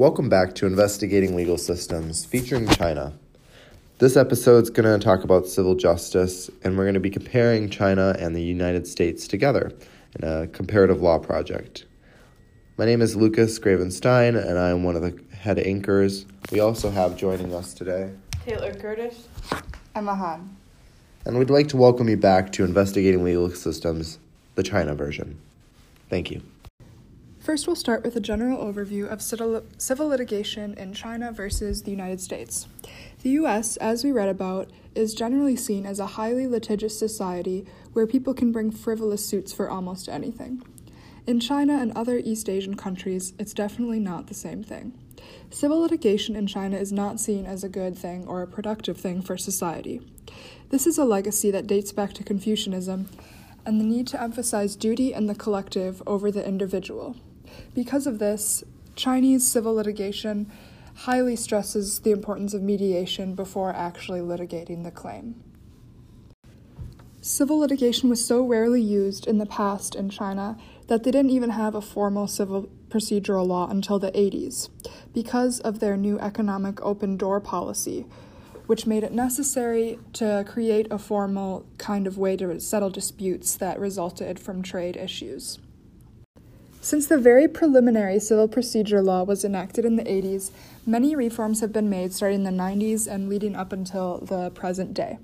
Welcome back to Investigating Legal Systems featuring China. This episode is going to talk about civil justice, and we're going to be comparing China and the United States together in a comparative law project. My name is Lucas Gravenstein, and I am one of the head anchors. We also have joining us today Taylor Curtis, Emma Han. And we'd like to welcome you back to Investigating Legal Systems, the China version. Thank you. First, we'll start with a general overview of civil litigation in China versus the United States. The US, as we read about, is generally seen as a highly litigious society where people can bring frivolous suits for almost anything. In China and other East Asian countries, it's definitely not the same thing. Civil litigation in China is not seen as a good thing or a productive thing for society. This is a legacy that dates back to Confucianism and the need to emphasize duty and the collective over the individual. Because of this, Chinese civil litigation highly stresses the importance of mediation before actually litigating the claim. Civil litigation was so rarely used in the past in China that they didn't even have a formal civil procedural law until the 80s because of their new economic open door policy, which made it necessary to create a formal kind of way to settle disputes that resulted from trade issues. Since the very preliminary civil procedure law was enacted in the 80s, many reforms have been made starting in the 90s and leading up until the present day.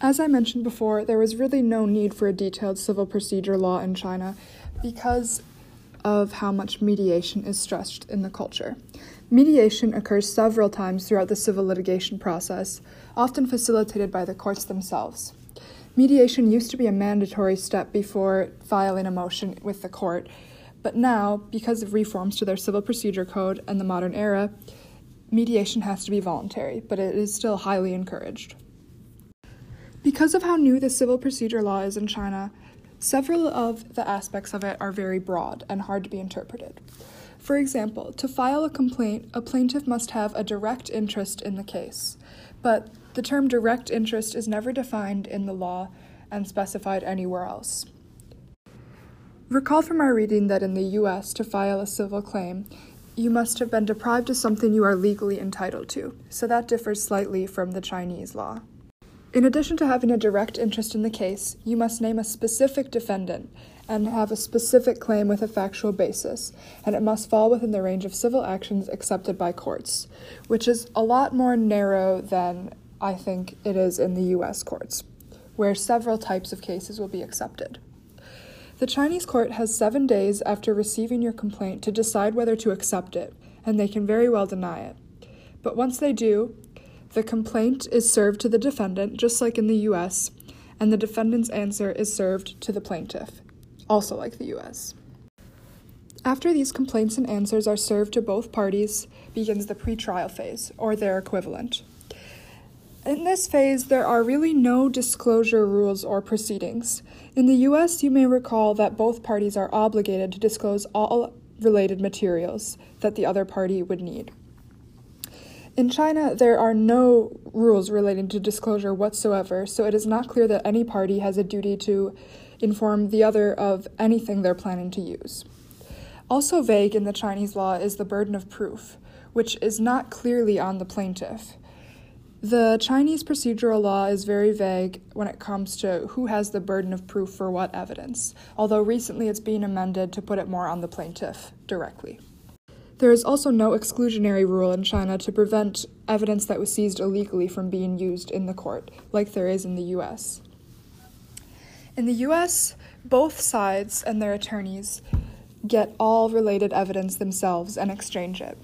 As I mentioned before, there was really no need for a detailed civil procedure law in China because of how much mediation is stressed in the culture. Mediation occurs several times throughout the civil litigation process, often facilitated by the courts themselves. Mediation used to be a mandatory step before filing a motion with the court, but now, because of reforms to their civil procedure code and the modern era, mediation has to be voluntary, but it is still highly encouraged. Because of how new the civil procedure law is in China, several of the aspects of it are very broad and hard to be interpreted. For example, to file a complaint, a plaintiff must have a direct interest in the case. But the term direct interest is never defined in the law and specified anywhere else. Recall from our reading that in the US, to file a civil claim, you must have been deprived of something you are legally entitled to, so that differs slightly from the Chinese law. In addition to having a direct interest in the case, you must name a specific defendant and have a specific claim with a factual basis, and it must fall within the range of civil actions accepted by courts, which is a lot more narrow than I think it is in the US courts, where several types of cases will be accepted. The Chinese court has seven days after receiving your complaint to decide whether to accept it, and they can very well deny it. But once they do, the complaint is served to the defendant, just like in the US, and the defendant's answer is served to the plaintiff also like the US. After these complaints and answers are served to both parties, begins the pretrial phase, or their equivalent. In this phase, there are really no disclosure rules or proceedings. In the US, you may recall that both parties are obligated to disclose all related materials that the other party would need. In China, there are no rules relating to disclosure whatsoever, so it is not clear that any party has a duty to inform the other of anything they're planning to use. Also vague in the Chinese law is the burden of proof, which is not clearly on the plaintiff. The Chinese procedural law is very vague when it comes to who has the burden of proof for what evidence, although recently it's being amended to put it more on the plaintiff directly. There is also no exclusionary rule in China to prevent evidence that was seized illegally from being used in the court, like there is in the US. In the US, both sides and their attorneys get all related evidence themselves and exchange it.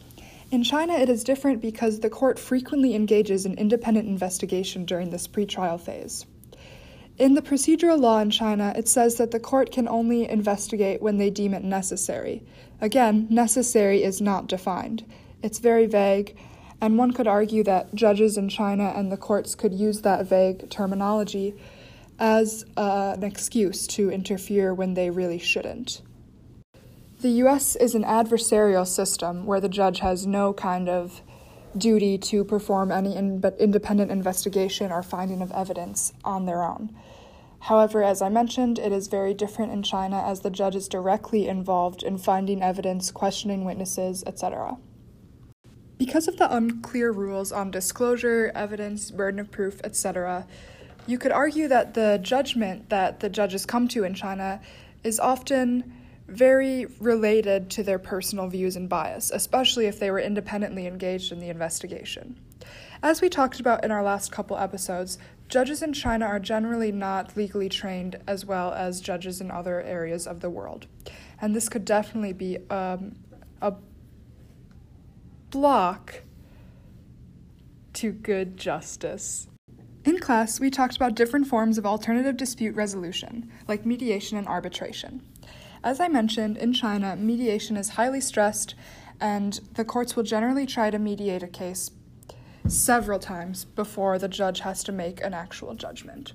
In China, it is different because the court frequently engages in independent investigation during this pretrial phase. In the procedural law in China, it says that the court can only investigate when they deem it necessary. Again, necessary is not defined. It's very vague, and one could argue that judges in China and the courts could use that vague terminology as uh, an excuse to interfere when they really shouldn't. The US is an adversarial system where the judge has no kind of duty to perform any in- independent investigation or finding of evidence on their own. However, as I mentioned, it is very different in China as the judge is directly involved in finding evidence, questioning witnesses, etc. Because of the unclear rules on disclosure, evidence, burden of proof, etc., you could argue that the judgment that the judges come to in China is often very related to their personal views and bias, especially if they were independently engaged in the investigation. As we talked about in our last couple episodes, judges in China are generally not legally trained as well as judges in other areas of the world. And this could definitely be um, a block to good justice. In class, we talked about different forms of alternative dispute resolution, like mediation and arbitration. As I mentioned, in China, mediation is highly stressed, and the courts will generally try to mediate a case several times before the judge has to make an actual judgment.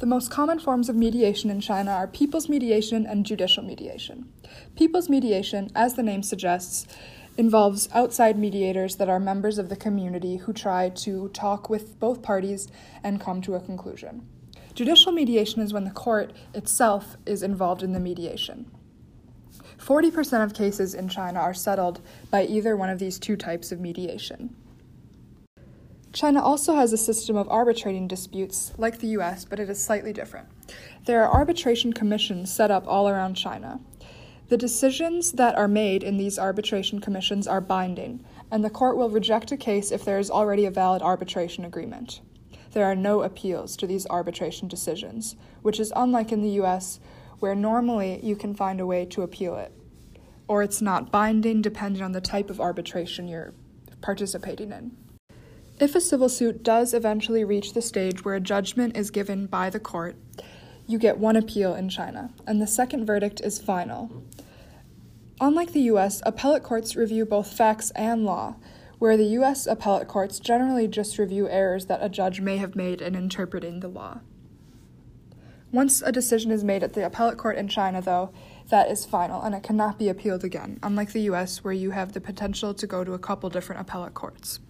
The most common forms of mediation in China are people's mediation and judicial mediation. People's mediation, as the name suggests, involves outside mediators that are members of the community who try to talk with both parties and come to a conclusion. Judicial mediation is when the court itself is involved in the mediation. 40% of cases in China are settled by either one of these two types of mediation. China also has a system of arbitrating disputes, like the US, but it is slightly different. There are arbitration commissions set up all around China. The decisions that are made in these arbitration commissions are binding, and the court will reject a case if there is already a valid arbitration agreement. There are no appeals to these arbitration decisions, which is unlike in the US, where normally you can find a way to appeal it. Or it's not binding depending on the type of arbitration you're participating in. If a civil suit does eventually reach the stage where a judgment is given by the court, you get one appeal in China, and the second verdict is final. Unlike the US, appellate courts review both facts and law, where the US appellate courts generally just review errors that a judge may have made in interpreting the law. Once a decision is made at the appellate court in China, though, that is final and it cannot be appealed again, unlike the US, where you have the potential to go to a couple different appellate courts.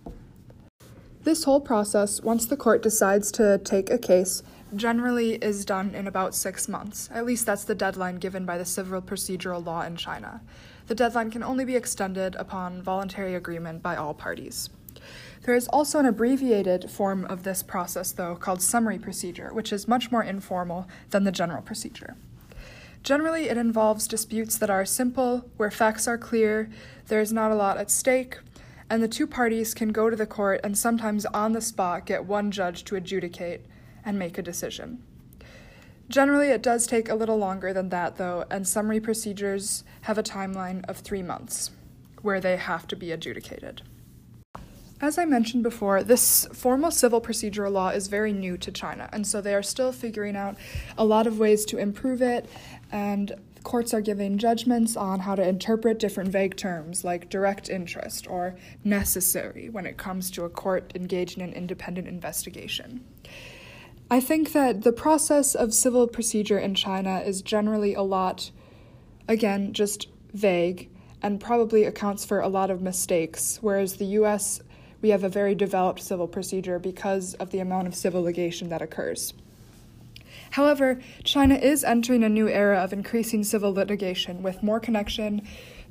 This whole process, once the court decides to take a case, generally is done in about six months. At least that's the deadline given by the civil procedural law in China. The deadline can only be extended upon voluntary agreement by all parties. There is also an abbreviated form of this process, though, called summary procedure, which is much more informal than the general procedure. Generally, it involves disputes that are simple, where facts are clear, there is not a lot at stake, and the two parties can go to the court and sometimes on the spot get one judge to adjudicate and make a decision. Generally, it does take a little longer than that, though, and summary procedures have a timeline of three months where they have to be adjudicated. As I mentioned before, this formal civil procedural law is very new to China, and so they are still figuring out a lot of ways to improve it and courts are giving judgments on how to interpret different vague terms like direct interest or necessary when it comes to a court engaging in independent investigation. I think that the process of civil procedure in China is generally a lot, again, just vague and probably accounts for a lot of mistakes, whereas the US, we have a very developed civil procedure because of the amount of civil litigation that occurs. However, China is entering a new era of increasing civil litigation with more connection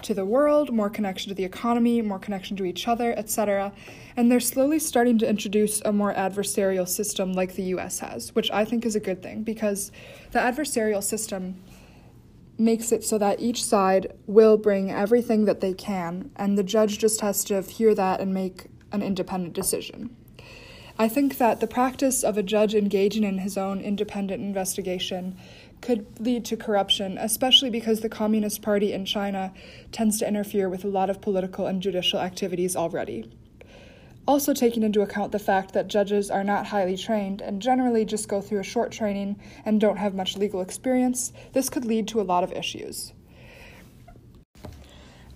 to the world, more connection to the economy, more connection to each other, etc. And they're slowly starting to introduce a more adversarial system like the US has, which I think is a good thing because the adversarial system makes it so that each side will bring everything that they can, and the judge just has to hear that and make an independent decision. I think that the practice of a judge engaging in his own independent investigation could lead to corruption, especially because the Communist Party in China tends to interfere with a lot of political and judicial activities already. Also, taking into account the fact that judges are not highly trained and generally just go through a short training and don't have much legal experience, this could lead to a lot of issues.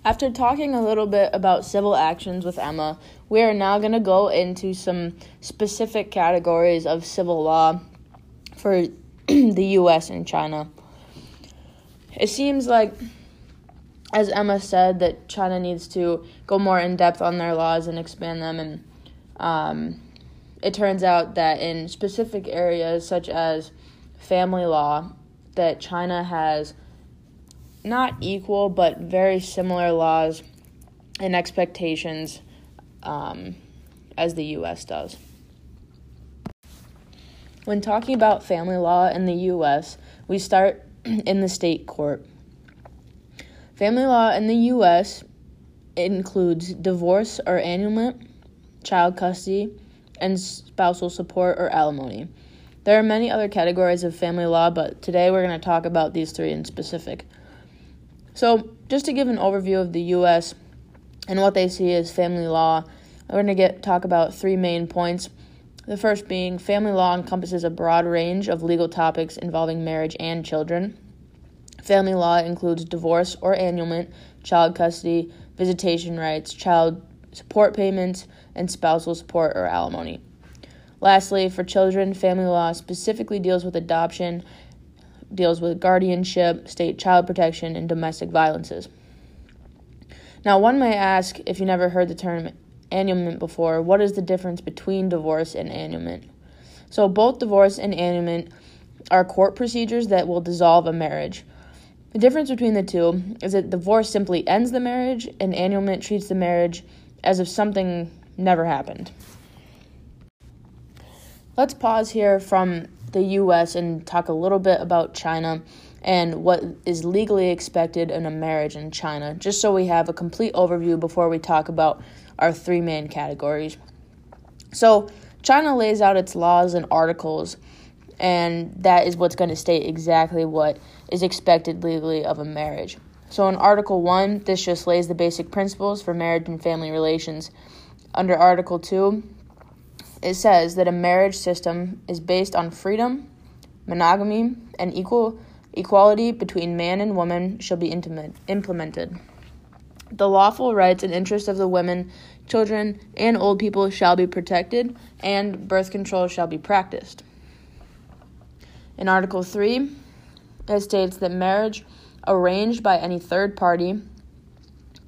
After talking a little bit about civil actions with Emma, we are now going to go into some specific categories of civil law for the US and China. It seems like, as Emma said, that China needs to go more in depth on their laws and expand them. And um, it turns out that in specific areas such as family law that China has not equal but very similar laws and expectations um, as the U.S. does. When talking about family law in the U.S., we start in the state court. Family law in the U.S. includes divorce or annulment, child custody, and spousal support or alimony. There are many other categories of family law, but today we're going to talk about these three in specific. So, just to give an overview of the U.S. and what they see as family law, we're going to get talk about three main points. The first being family law encompasses a broad range of legal topics involving marriage and children. Family law includes divorce or annulment, child custody, visitation rights, child support payments, and spousal support or alimony. Lastly, for children, family law specifically deals with adoption, deals with guardianship, state child protection, and domestic violences. Now, one may ask if you never heard the term annulment before, what is the difference between divorce and annulment? So, both divorce and annulment are court procedures that will dissolve a marriage. The difference between the two is that divorce simply ends the marriage, and annulment treats the marriage as if something never happened. Let's pause here from the US and talk a little bit about China and what is legally expected in a marriage in China, just so we have a complete overview before we talk about our three main categories. So, China lays out its laws and articles, and that is what's going to state exactly what is expected legally of a marriage. So, in Article 1, this just lays the basic principles for marriage and family relations. Under Article 2, it says that a marriage system is based on freedom, monogamy, and equal equality between man and woman shall be intimate, implemented. The lawful rights and interests of the women, children, and old people shall be protected, and birth control shall be practiced. In Article 3, it states that marriage arranged by any third party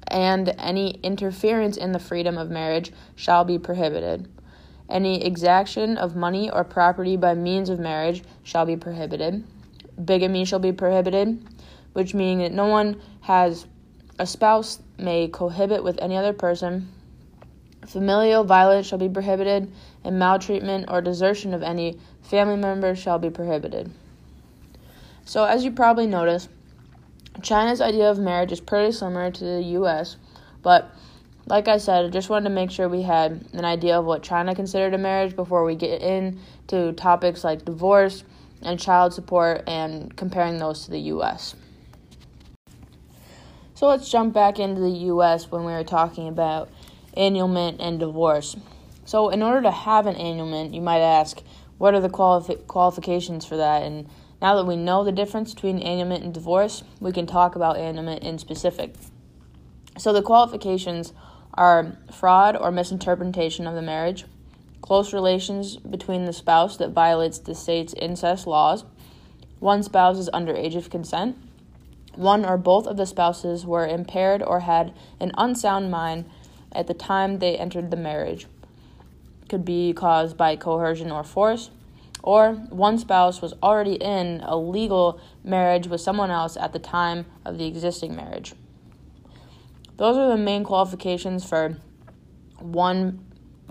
and any interference in the freedom of marriage shall be prohibited. Any exaction of money or property by means of marriage shall be prohibited. Bigamy shall be prohibited, which meaning that no one has a spouse may cohabit with any other person. Familial violence shall be prohibited, and maltreatment or desertion of any family member shall be prohibited. So, as you probably noticed, China's idea of marriage is pretty similar to the US, but like I said, I just wanted to make sure we had an idea of what China considered a marriage before we get into topics like divorce and child support and comparing those to the US. So let's jump back into the US when we were talking about annulment and divorce. So, in order to have an annulment, you might ask, what are the quali- qualifications for that? And now that we know the difference between annulment and divorce, we can talk about annulment in specific. So, the qualifications are fraud or misinterpretation of the marriage, close relations between the spouse that violates the state's incest laws, one spouse is under age of consent, one or both of the spouses were impaired or had an unsound mind at the time they entered the marriage. Could be caused by coercion or force, or one spouse was already in a legal marriage with someone else at the time of the existing marriage. Those are the main qualifications for one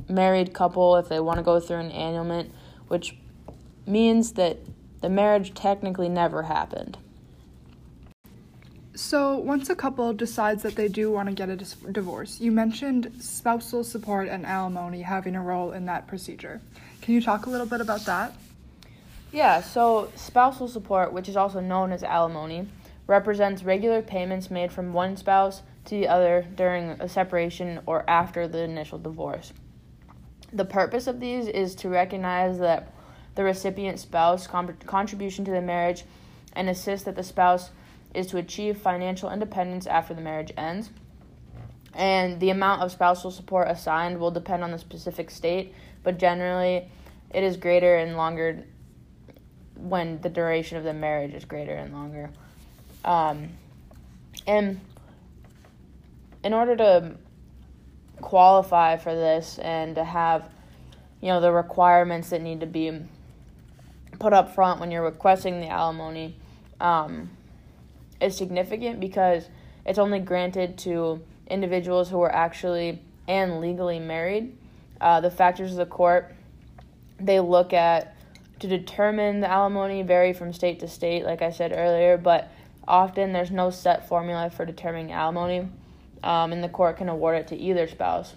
married couple if they want to go through an annulment, which means that the marriage technically never happened. So, once a couple decides that they do want to get a dis- divorce, you mentioned spousal support and alimony having a role in that procedure. Can you talk a little bit about that? Yeah, so spousal support, which is also known as alimony, represents regular payments made from one spouse to the other during a separation or after the initial divorce. The purpose of these is to recognize that the recipient spouse contribution to the marriage and assist that the spouse is to achieve financial independence after the marriage ends. And the amount of spousal support assigned will depend on the specific state, but generally it is greater and longer when the duration of the marriage is greater and longer. Um, and in order to qualify for this and to have, you know, the requirements that need to be put up front when you're requesting the alimony um, is significant because it's only granted to individuals who are actually and legally married. Uh, the factors of the court they look at to determine the alimony vary from state to state, like I said earlier, but often there's no set formula for determining alimony, um, and the court can award it to either spouse.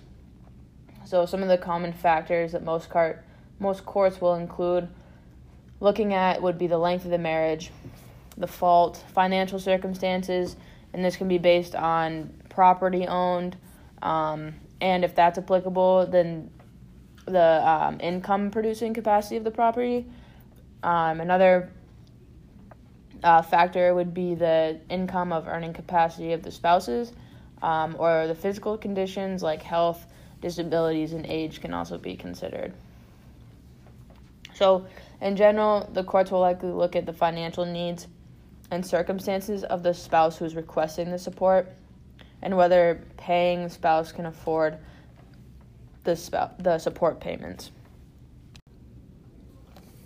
So some of the common factors that most cart most courts will include looking at would be the length of the marriage, the fault, financial circumstances, and this can be based on property owned, um, and if that's applicable, then the um, income producing capacity of the property. Um, another uh, factor would be the income of earning capacity of the spouses, um, or the physical conditions like health, disabilities, and age can also be considered. So, in general, the courts will likely look at the financial needs and circumstances of the spouse who's requesting the support and whether paying the spouse can afford the, sp- the support payments.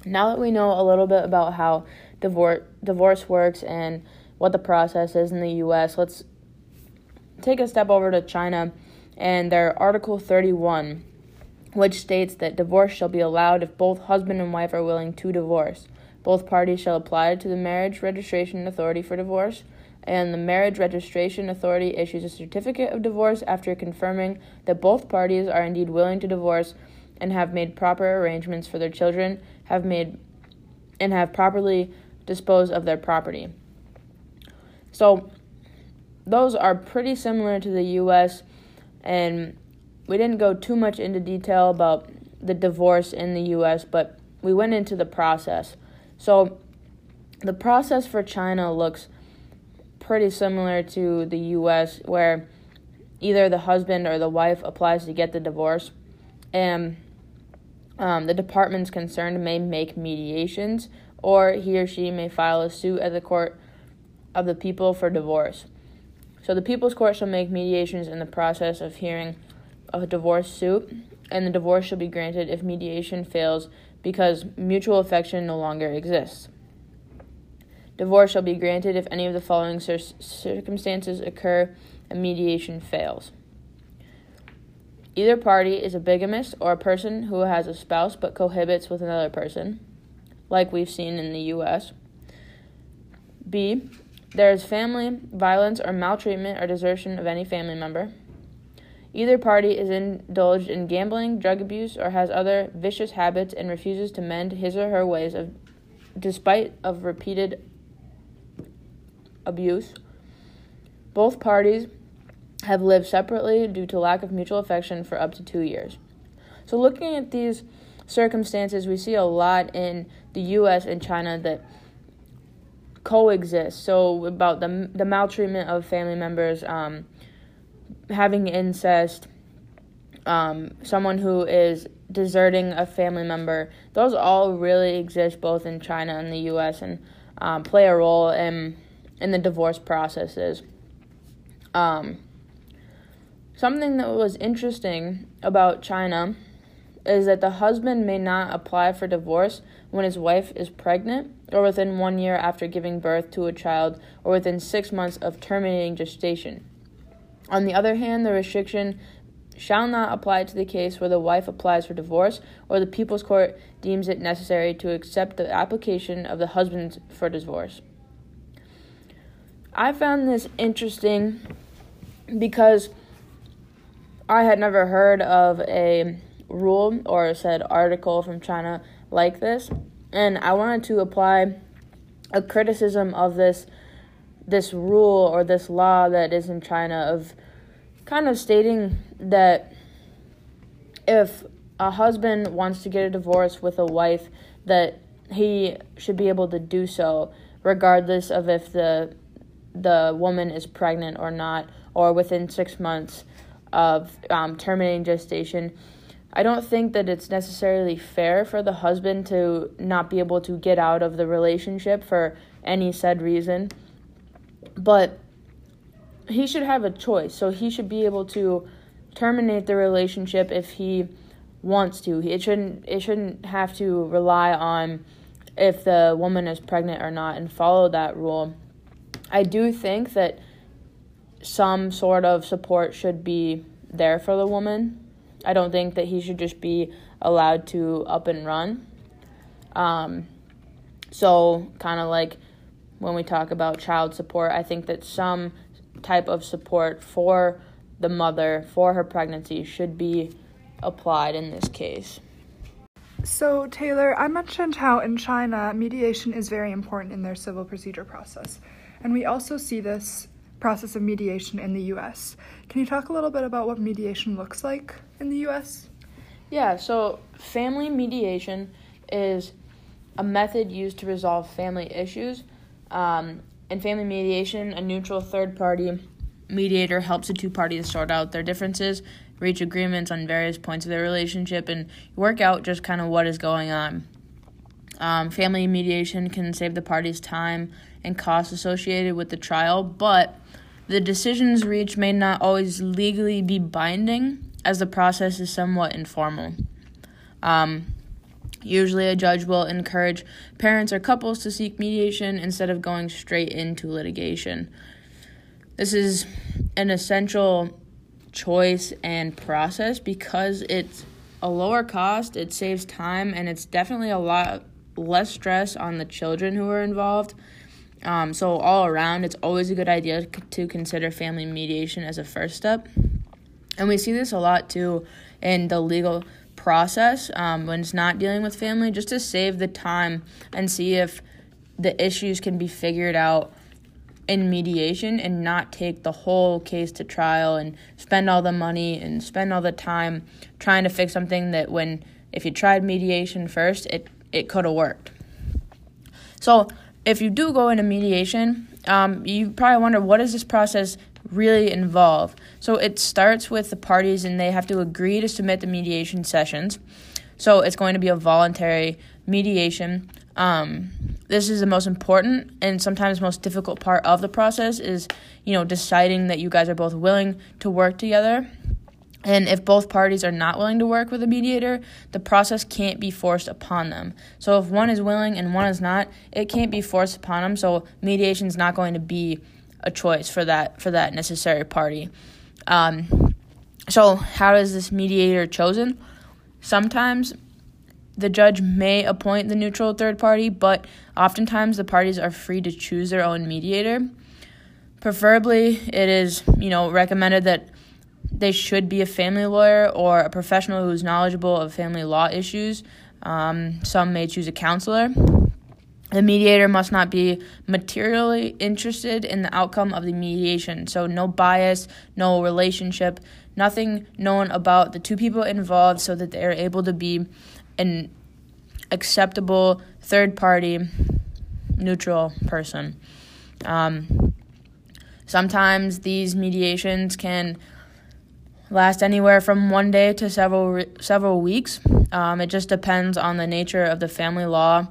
Now that we know a little bit about how divorce, divorce works and what the process is in the US, let's take a step over to China and their Article 31, which states that divorce shall be allowed if both husband and wife are willing to divorce. Both parties shall apply to the Marriage Registration Authority for divorce, and the Marriage Registration Authority issues a certificate of divorce after confirming that both parties are indeed willing to divorce and have made proper arrangements for their children, have made and have properly disposed of their property. So those are pretty similar to the US and we didn't go too much into detail about the divorce in the US, but we went into the process. So the process for China looks pretty similar to the US, where either the husband or the wife applies to get the divorce, and um, the departments concerned may make mediations, or he or she may file a suit at the court of the people for divorce. So the People's Court shall make mediations in the process of hearing a divorce suit, and the divorce shall be granted if mediation fails because mutual affection no longer exists. Divorce shall be granted if any of the following cir- circumstances occur and mediation fails. Either party is a bigamist or a person who has a spouse but cohabits with another person, like we've seen in the U.S. B. There is family violence or maltreatment or desertion of any family member. Either party is indulged in gambling, drug abuse, or has other vicious habits and refuses to mend his or her ways of despite of repeated abuse. Both parties have lived separately due to lack of mutual affection for up to two years. So, looking at these circumstances, we see a lot in the U.S. and China that coexist. So, about the the maltreatment of family members, um, having incest, um, someone who is deserting a family member, those all really exist both in China and the U.S. and um, play a role in in the divorce processes. Um, something that was interesting about China is that the husband may not apply for divorce when his wife is pregnant or within one year after giving birth to a child or within six months of terminating gestation. On the other hand, the restriction shall not apply to the case where the wife applies for divorce or the People's Court deems it necessary to accept the application of the husband for divorce. I found this interesting because I had never heard of a rule or said article from China like this, and I wanted to apply a criticism of this this rule or this law that is in China of kind of stating that if a husband wants to get a divorce with a wife that he should be able to do so regardless of if the the woman is pregnant or not, or within six months of um, terminating gestation. I don't think that it's necessarily fair for the husband to not be able to get out of the relationship for any said reason. But he should have a choice. So he should be able to terminate the relationship if he wants to. It shouldn't it shouldn't have to rely on if the woman is pregnant or not and follow that rule. I do think that some sort of support should be there for the woman. I don't think that he should just be allowed to up and run. Um, so, kind of like when we talk about child support, I think that some type of support for the mother for her pregnancy should be applied in this case. So, Taylor, I mentioned how in China, mediation is very important in their civil procedure process. And we also see this process of mediation in the US. Can you talk a little bit about what mediation looks like in the US? Yeah, so family mediation is a method used to resolve family issues. Um, in family mediation, a neutral third party mediator helps the two parties sort out their differences, reach agreements on various points of their relationship, and work out just kind of what is going on. Um, family mediation can save the parties time and costs associated with the trial, but the decisions reached may not always legally be binding, as the process is somewhat informal. Um, usually, a judge will encourage parents or couples to seek mediation instead of going straight into litigation. This is an essential choice and process because it's a lower cost, it saves time, and it's definitely a lot less stress on the children who are involved. Um, so, all around, it's always a good idea to consider family mediation as a first step. And we see this a lot too in the legal process um, when it's not dealing with family, just to save the time and see if the issues can be figured out in mediation and not take the whole case to trial and spend all the money and spend all the time trying to fix something that when if you tried mediation first it it could have worked. So if you do go into mediation um, you probably wonder what does this process really involve so it starts with the parties and they have to agree to submit the mediation sessions so it's going to be a voluntary mediation um, this is the most important and sometimes most difficult part of the process is you know deciding that you guys are both willing to work together and if both parties are not willing to work with a mediator, the process can't be forced upon them. So if one is willing and one is not, it can't be forced upon them. So mediation is not going to be a choice for that for that necessary party. Um, so how is this mediator chosen? Sometimes the judge may appoint the neutral third party, but oftentimes the parties are free to choose their own mediator. Preferably, it is, you know, recommended that they should be a family lawyer or a professional who's knowledgeable of family law issues. Um, some may choose a counselor. The mediator must not be materially interested in the outcome of the mediation, so no bias, no relationship, nothing known about the two people involved so that they are able to be an acceptable third party neutral person. Um, sometimes these mediations can last anywhere from one day to several several weeks. Um, it just depends on the nature of the family law,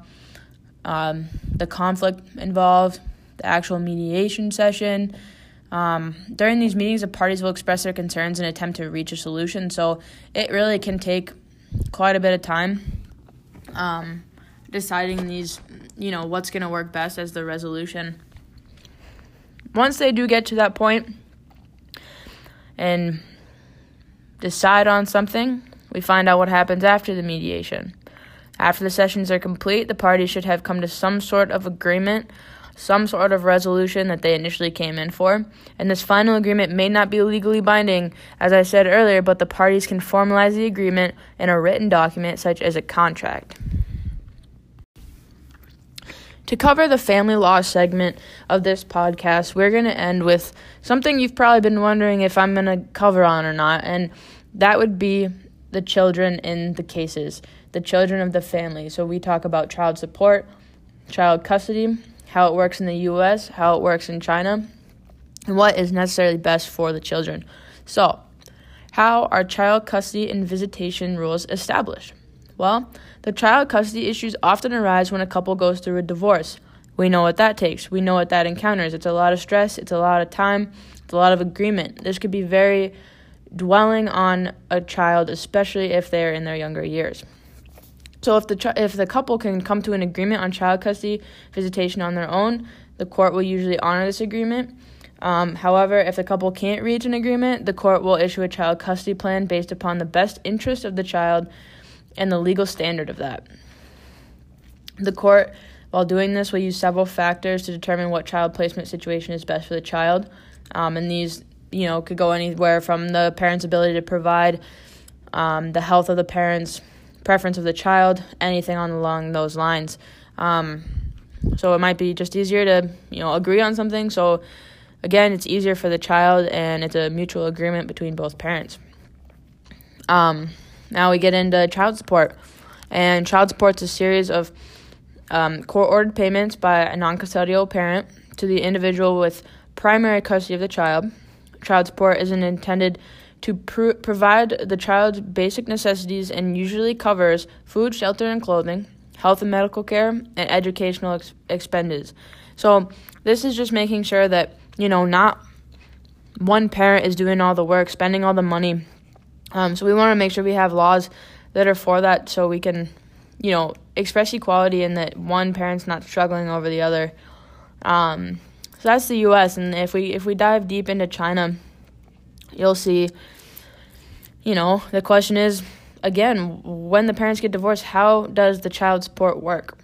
um, the conflict involved, the actual mediation session. Um, during these meetings, the parties will express their concerns and attempt to reach a solution. So it really can take quite a bit of time um, deciding these, you know, what's going to work best as the resolution. Once they do get to that point and decide on something, we find out what happens after the mediation. After the sessions are complete, the parties should have come to some sort of agreement, some sort of resolution that they initially came in for. And this final agreement may not be legally binding, as I said earlier, but the parties can formalize the agreement in a written document such as a contract. To cover the family law segment of this podcast, we're going to end with something you've probably been wondering if I'm going to cover on or not, and that would be the children in the cases, the children of the family. So we talk about child support, child custody, how it works in the US, how it works in China, and what is necessarily best for the children. So, how are child custody and visitation rules established? Well, the child custody issues often arise when a couple goes through a divorce. We know what that takes. We know what that encounters. It's a lot of stress, it's a lot of time, it's a lot of agreement. This could be very dwelling on a child, especially if they're in their younger years. So if the if the couple can come to an agreement on child custody visitation on their own, the court will usually honor this agreement. Um, however, if the couple can't reach an agreement, the court will issue a child custody plan based upon the best interest of the child and the legal standard of that. The court, while doing this, will use several factors to determine what child placement situation is best for the child. Um, and these, you know, could go anywhere from the parent's ability to provide, um, the health of the parents, preference of the child, anything on along those lines. Um, so it might be just easier to, you know, agree on something. So again, it's easier for the child, and it's a mutual agreement between both parents. Um, now we get into child support, and child support is a series of um, court ordered payments by a non custodial parent to the individual with primary custody of the child. Child support isn't intended to pr- provide the child's basic necessities and usually covers food, shelter, and clothing, health and medical care, and educational ex- expenses. So, this is just making sure that, you know, not one parent is doing all the work, spending all the money. Um, so, we want to make sure we have laws that are for that so we can, you know, express equality and that one parent's not struggling over the other. Um, so that's the U.S. And if we if we dive deep into China, you'll see. You know, the question is again, when the parents get divorced, how does the child support work?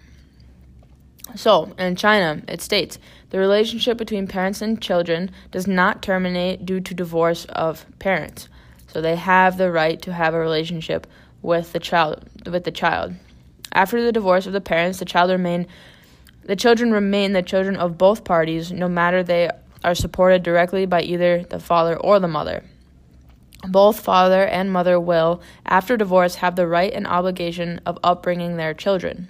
So, in China, it states the relationship between parents and children does not terminate due to divorce of parents. So they have the right to have a relationship with the child with the child. After the divorce of the parents, the child remain the children remain the children of both parties, no matter they are supported directly by either the father or the mother. Both father and mother will, after divorce, have the right and obligation of upbringing their children.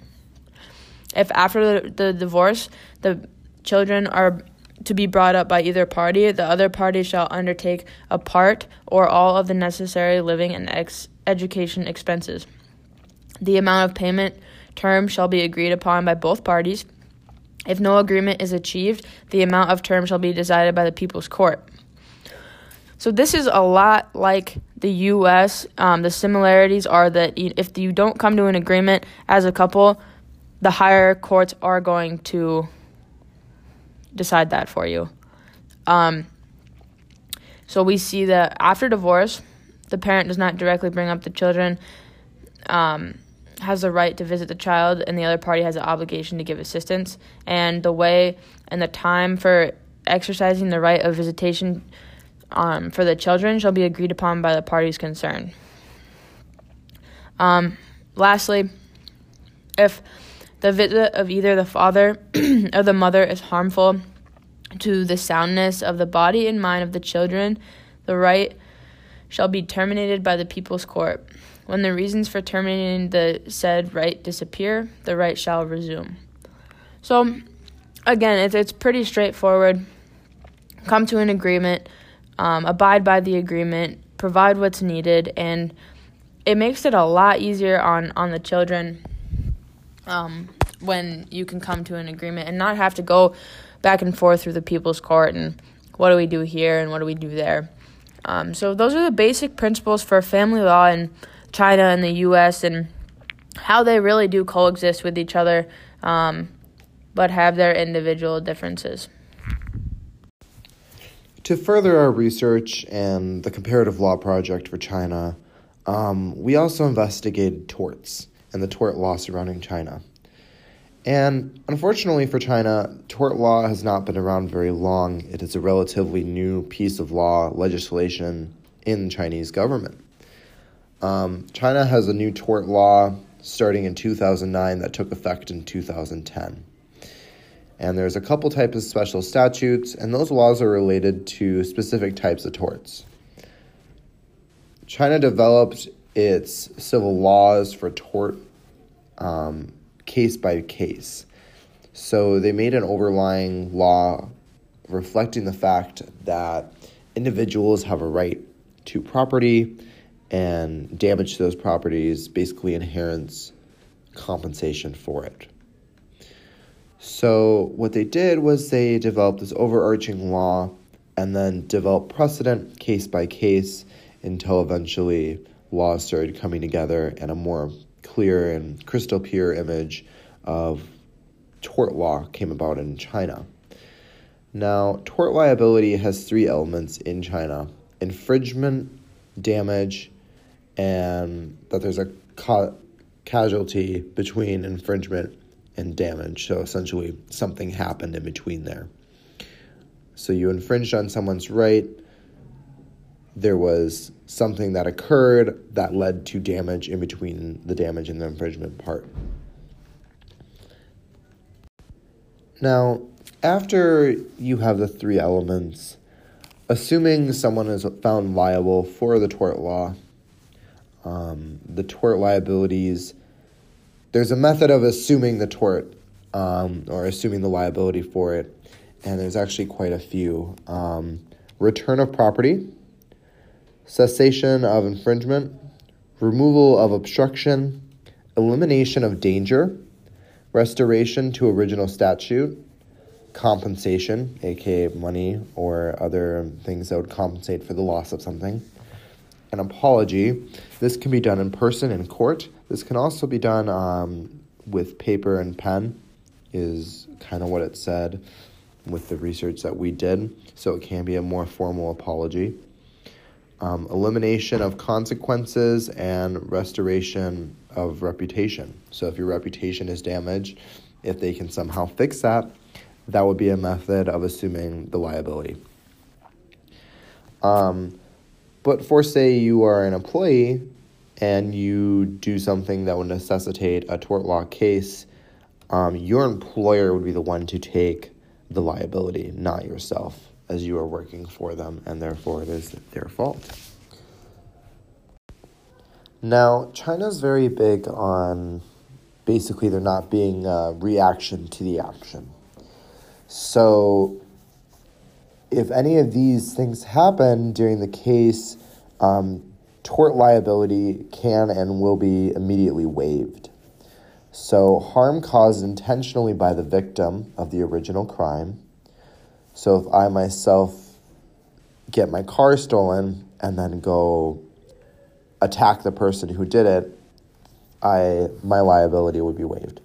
If after the, the divorce the children are to be brought up by either party, the other party shall undertake a part or all of the necessary living and ex- education expenses. The amount of payment term shall be agreed upon by both parties. If no agreement is achieved, the amount of term shall be decided by the People's Court. So this is a lot like the U.S. Um, the similarities are that if you don't come to an agreement as a couple, the higher courts are going to decide that for you. Um, so we see that after divorce, the parent does not directly bring up the children, um, has the right to visit the child, and the other party has the obligation to give assistance. And the way and the time for exercising the right of visitation um, for the children shall be agreed upon by the parties concerned. Um, lastly, if the visit of either the father or the mother is harmful to the soundness of the body and mind of the children, the right shall be terminated by the people's court. When the reasons for terminating the said right disappear, the right shall resume. So, again, it's, pretty straightforward. Come to an agreement, um, abide by the agreement, provide what's needed, and it makes it a lot easier on, on the children um, when you can come to an agreement and not have to go back and forth through the people's court and what do we do here and what do we do there. Um, so those are the basic principles for family law in China and the U.S. and how they really do coexist with each other, um, but have their individual differences. To further our research and the comparative law project for China, um, we also investigated torts and the tort law surrounding China. And unfortunately for China, tort law has not been around very long. It is a relatively new piece of law legislation in Chinese government. Um, China has a new tort law starting in 2009 that took effect in 2010. And there's a couple types of special statutes, and those laws are related to specific types of torts. China developed its civil laws for tort um, case by case. So they made an overlying law reflecting the fact that individuals have a right to property and damage to those properties basically inherits compensation for it. So what they did was they developed this overarching law and then developed precedent case by case until eventually laws started coming together and a more clear and crystal clear image of tort law came about in China. Now, tort liability has three elements in China infringement, damage, and that there's a ca- casualty between infringement and damage. So essentially, something happened in between there. So you infringed on someone's right. There was something that occurred that led to damage in between the damage and the infringement part. Now, after you have the three elements, assuming someone is found liable for the tort law, um, the tort liabilities, there's a method of assuming the tort um, or assuming the liability for it, and there's actually quite a few. Um, return of property, cessation of infringement, removal of obstruction, elimination of danger, restoration to original statute, compensation, aka money or other things that would compensate for the loss of something, an apology. This can be done in person in court. This can also be done um, with paper and pen, is kind of what it said with the research that we did. So it can be a more formal apology. Um, elimination of consequences and restoration of reputation. So if your reputation is damaged, if they can somehow fix that, that would be a method of assuming the liability. Um, but for say you are an employee and you do something that would necessitate a tort law case, um, your employer would be the one to take the liability, not yourself, as you are working for them, and therefore it is their fault. Now, China's very big on basically there not being a reaction to the action. So, if any of these things happen during the case, um, tort liability can and will be immediately waived. So, harm caused intentionally by the victim of the original crime. So, if I myself get my car stolen and then go attack the person who did it, I my liability would be waived.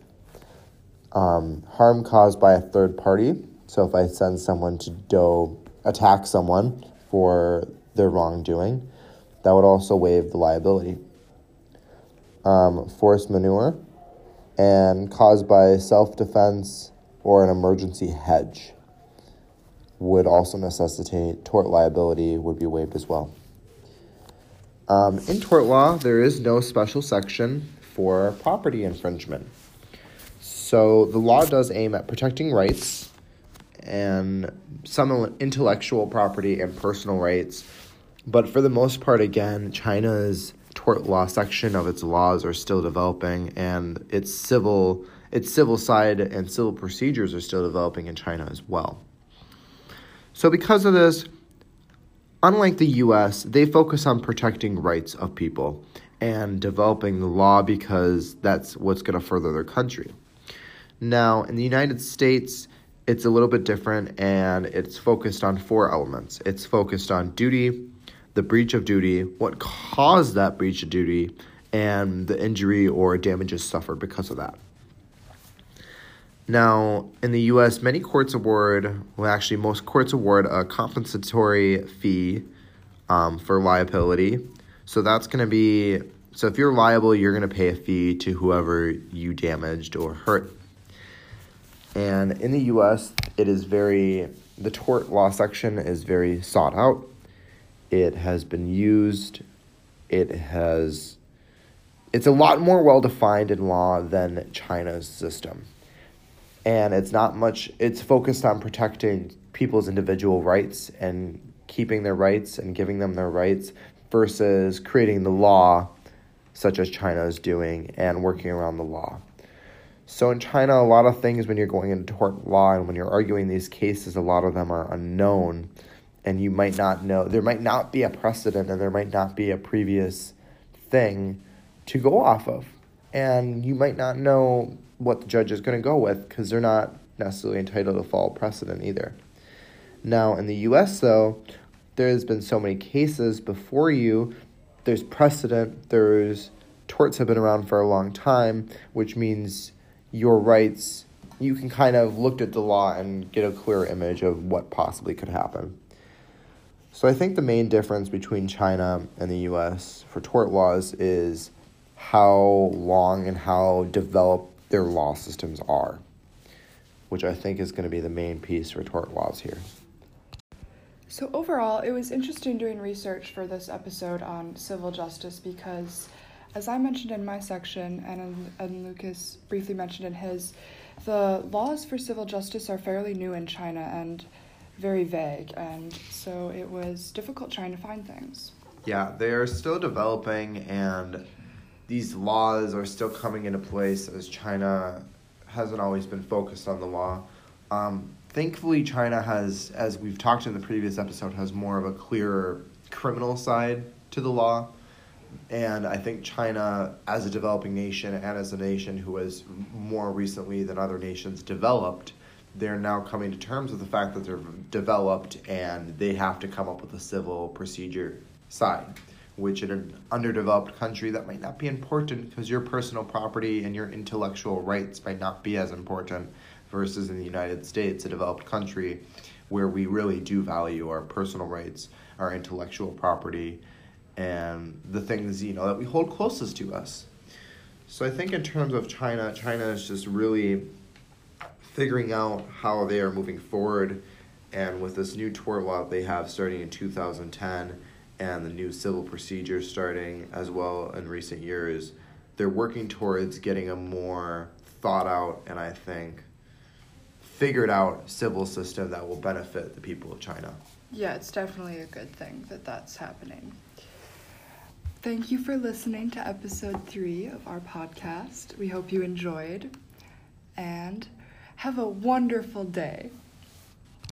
Um, harm caused by a third party. So if I send someone to go attack someone for their wrongdoing, that would also waive the liability. Um, force majeure and caused by self defense or an emergency hedge would also necessitate tort liability would be waived as well. Um, in tort law, there is no special section for property infringement. So the law does aim at protecting rights and some intellectual property and personal rights. But for the most part, again, China's tort law section of its laws are still developing, and its civil its civil side and civil procedures are still developing in China as well. So because of this, unlike the US, they focus on protecting rights of people and developing the law because that's what's going to further their country. Now, in the United States, it's a little bit different and it's focused on four elements. It's focused on duty, the breach of duty, what caused that breach of duty, and the injury or damages suffered because of that. Now, in the US, many courts award, well, actually, most courts award a compensatory fee um, for liability. So that's going to be, so if you're liable, you're going to pay a fee to whoever you damaged or hurt. And in the US, it is very, the tort law section is very sought out. It has been used. It has, it's a lot more well defined in law than China's system. And it's not much, it's focused on protecting people's individual rights and keeping their rights and giving them their rights versus creating the law, such as China is doing, and working around the law. So in China, a lot of things when you're going into tort law and when you're arguing these cases, a lot of them are unknown, and you might not know. There might not be a precedent, and there might not be a previous thing to go off of, and you might not know what the judge is going to go with because they're not necessarily entitled to follow precedent either. Now in the U.S. though, there's been so many cases before you. There's precedent. There's torts have been around for a long time, which means your rights, you can kind of look at the law and get a clear image of what possibly could happen. So I think the main difference between China and the US for tort laws is how long and how developed their law systems are, which I think is going to be the main piece for tort laws here. So, overall, it was interesting doing research for this episode on civil justice because, as I mentioned in my section and, and Lucas briefly mentioned in his, the laws for civil justice are fairly new in China and very vague, and so it was difficult trying to find things. Yeah, they are still developing, and these laws are still coming into place as China hasn't always been focused on the law. Um, thankfully, China has, as we've talked in the previous episode, has more of a clearer criminal side to the law. And I think China, as a developing nation and as a nation who has more recently than other nations developed, they're now coming to terms with the fact that they're developed and they have to come up with a civil procedure side, which in an underdeveloped country that might not be important because your personal property and your intellectual rights might not be as important versus in the United States, a developed country where we really do value our personal rights, our intellectual property, and the things you know that we hold closest to us. So I think in terms of China, China is just really figuring out how they are moving forward, and with this new tort law they have starting in 2010 and the new civil procedure starting as well in recent years, they're working towards getting a more thought out and I think figured out civil system that will benefit the people of China. Yeah, it's definitely a good thing that that's happening. Thank you for listening to episode three of our podcast. We hope you enjoyed and have a wonderful day.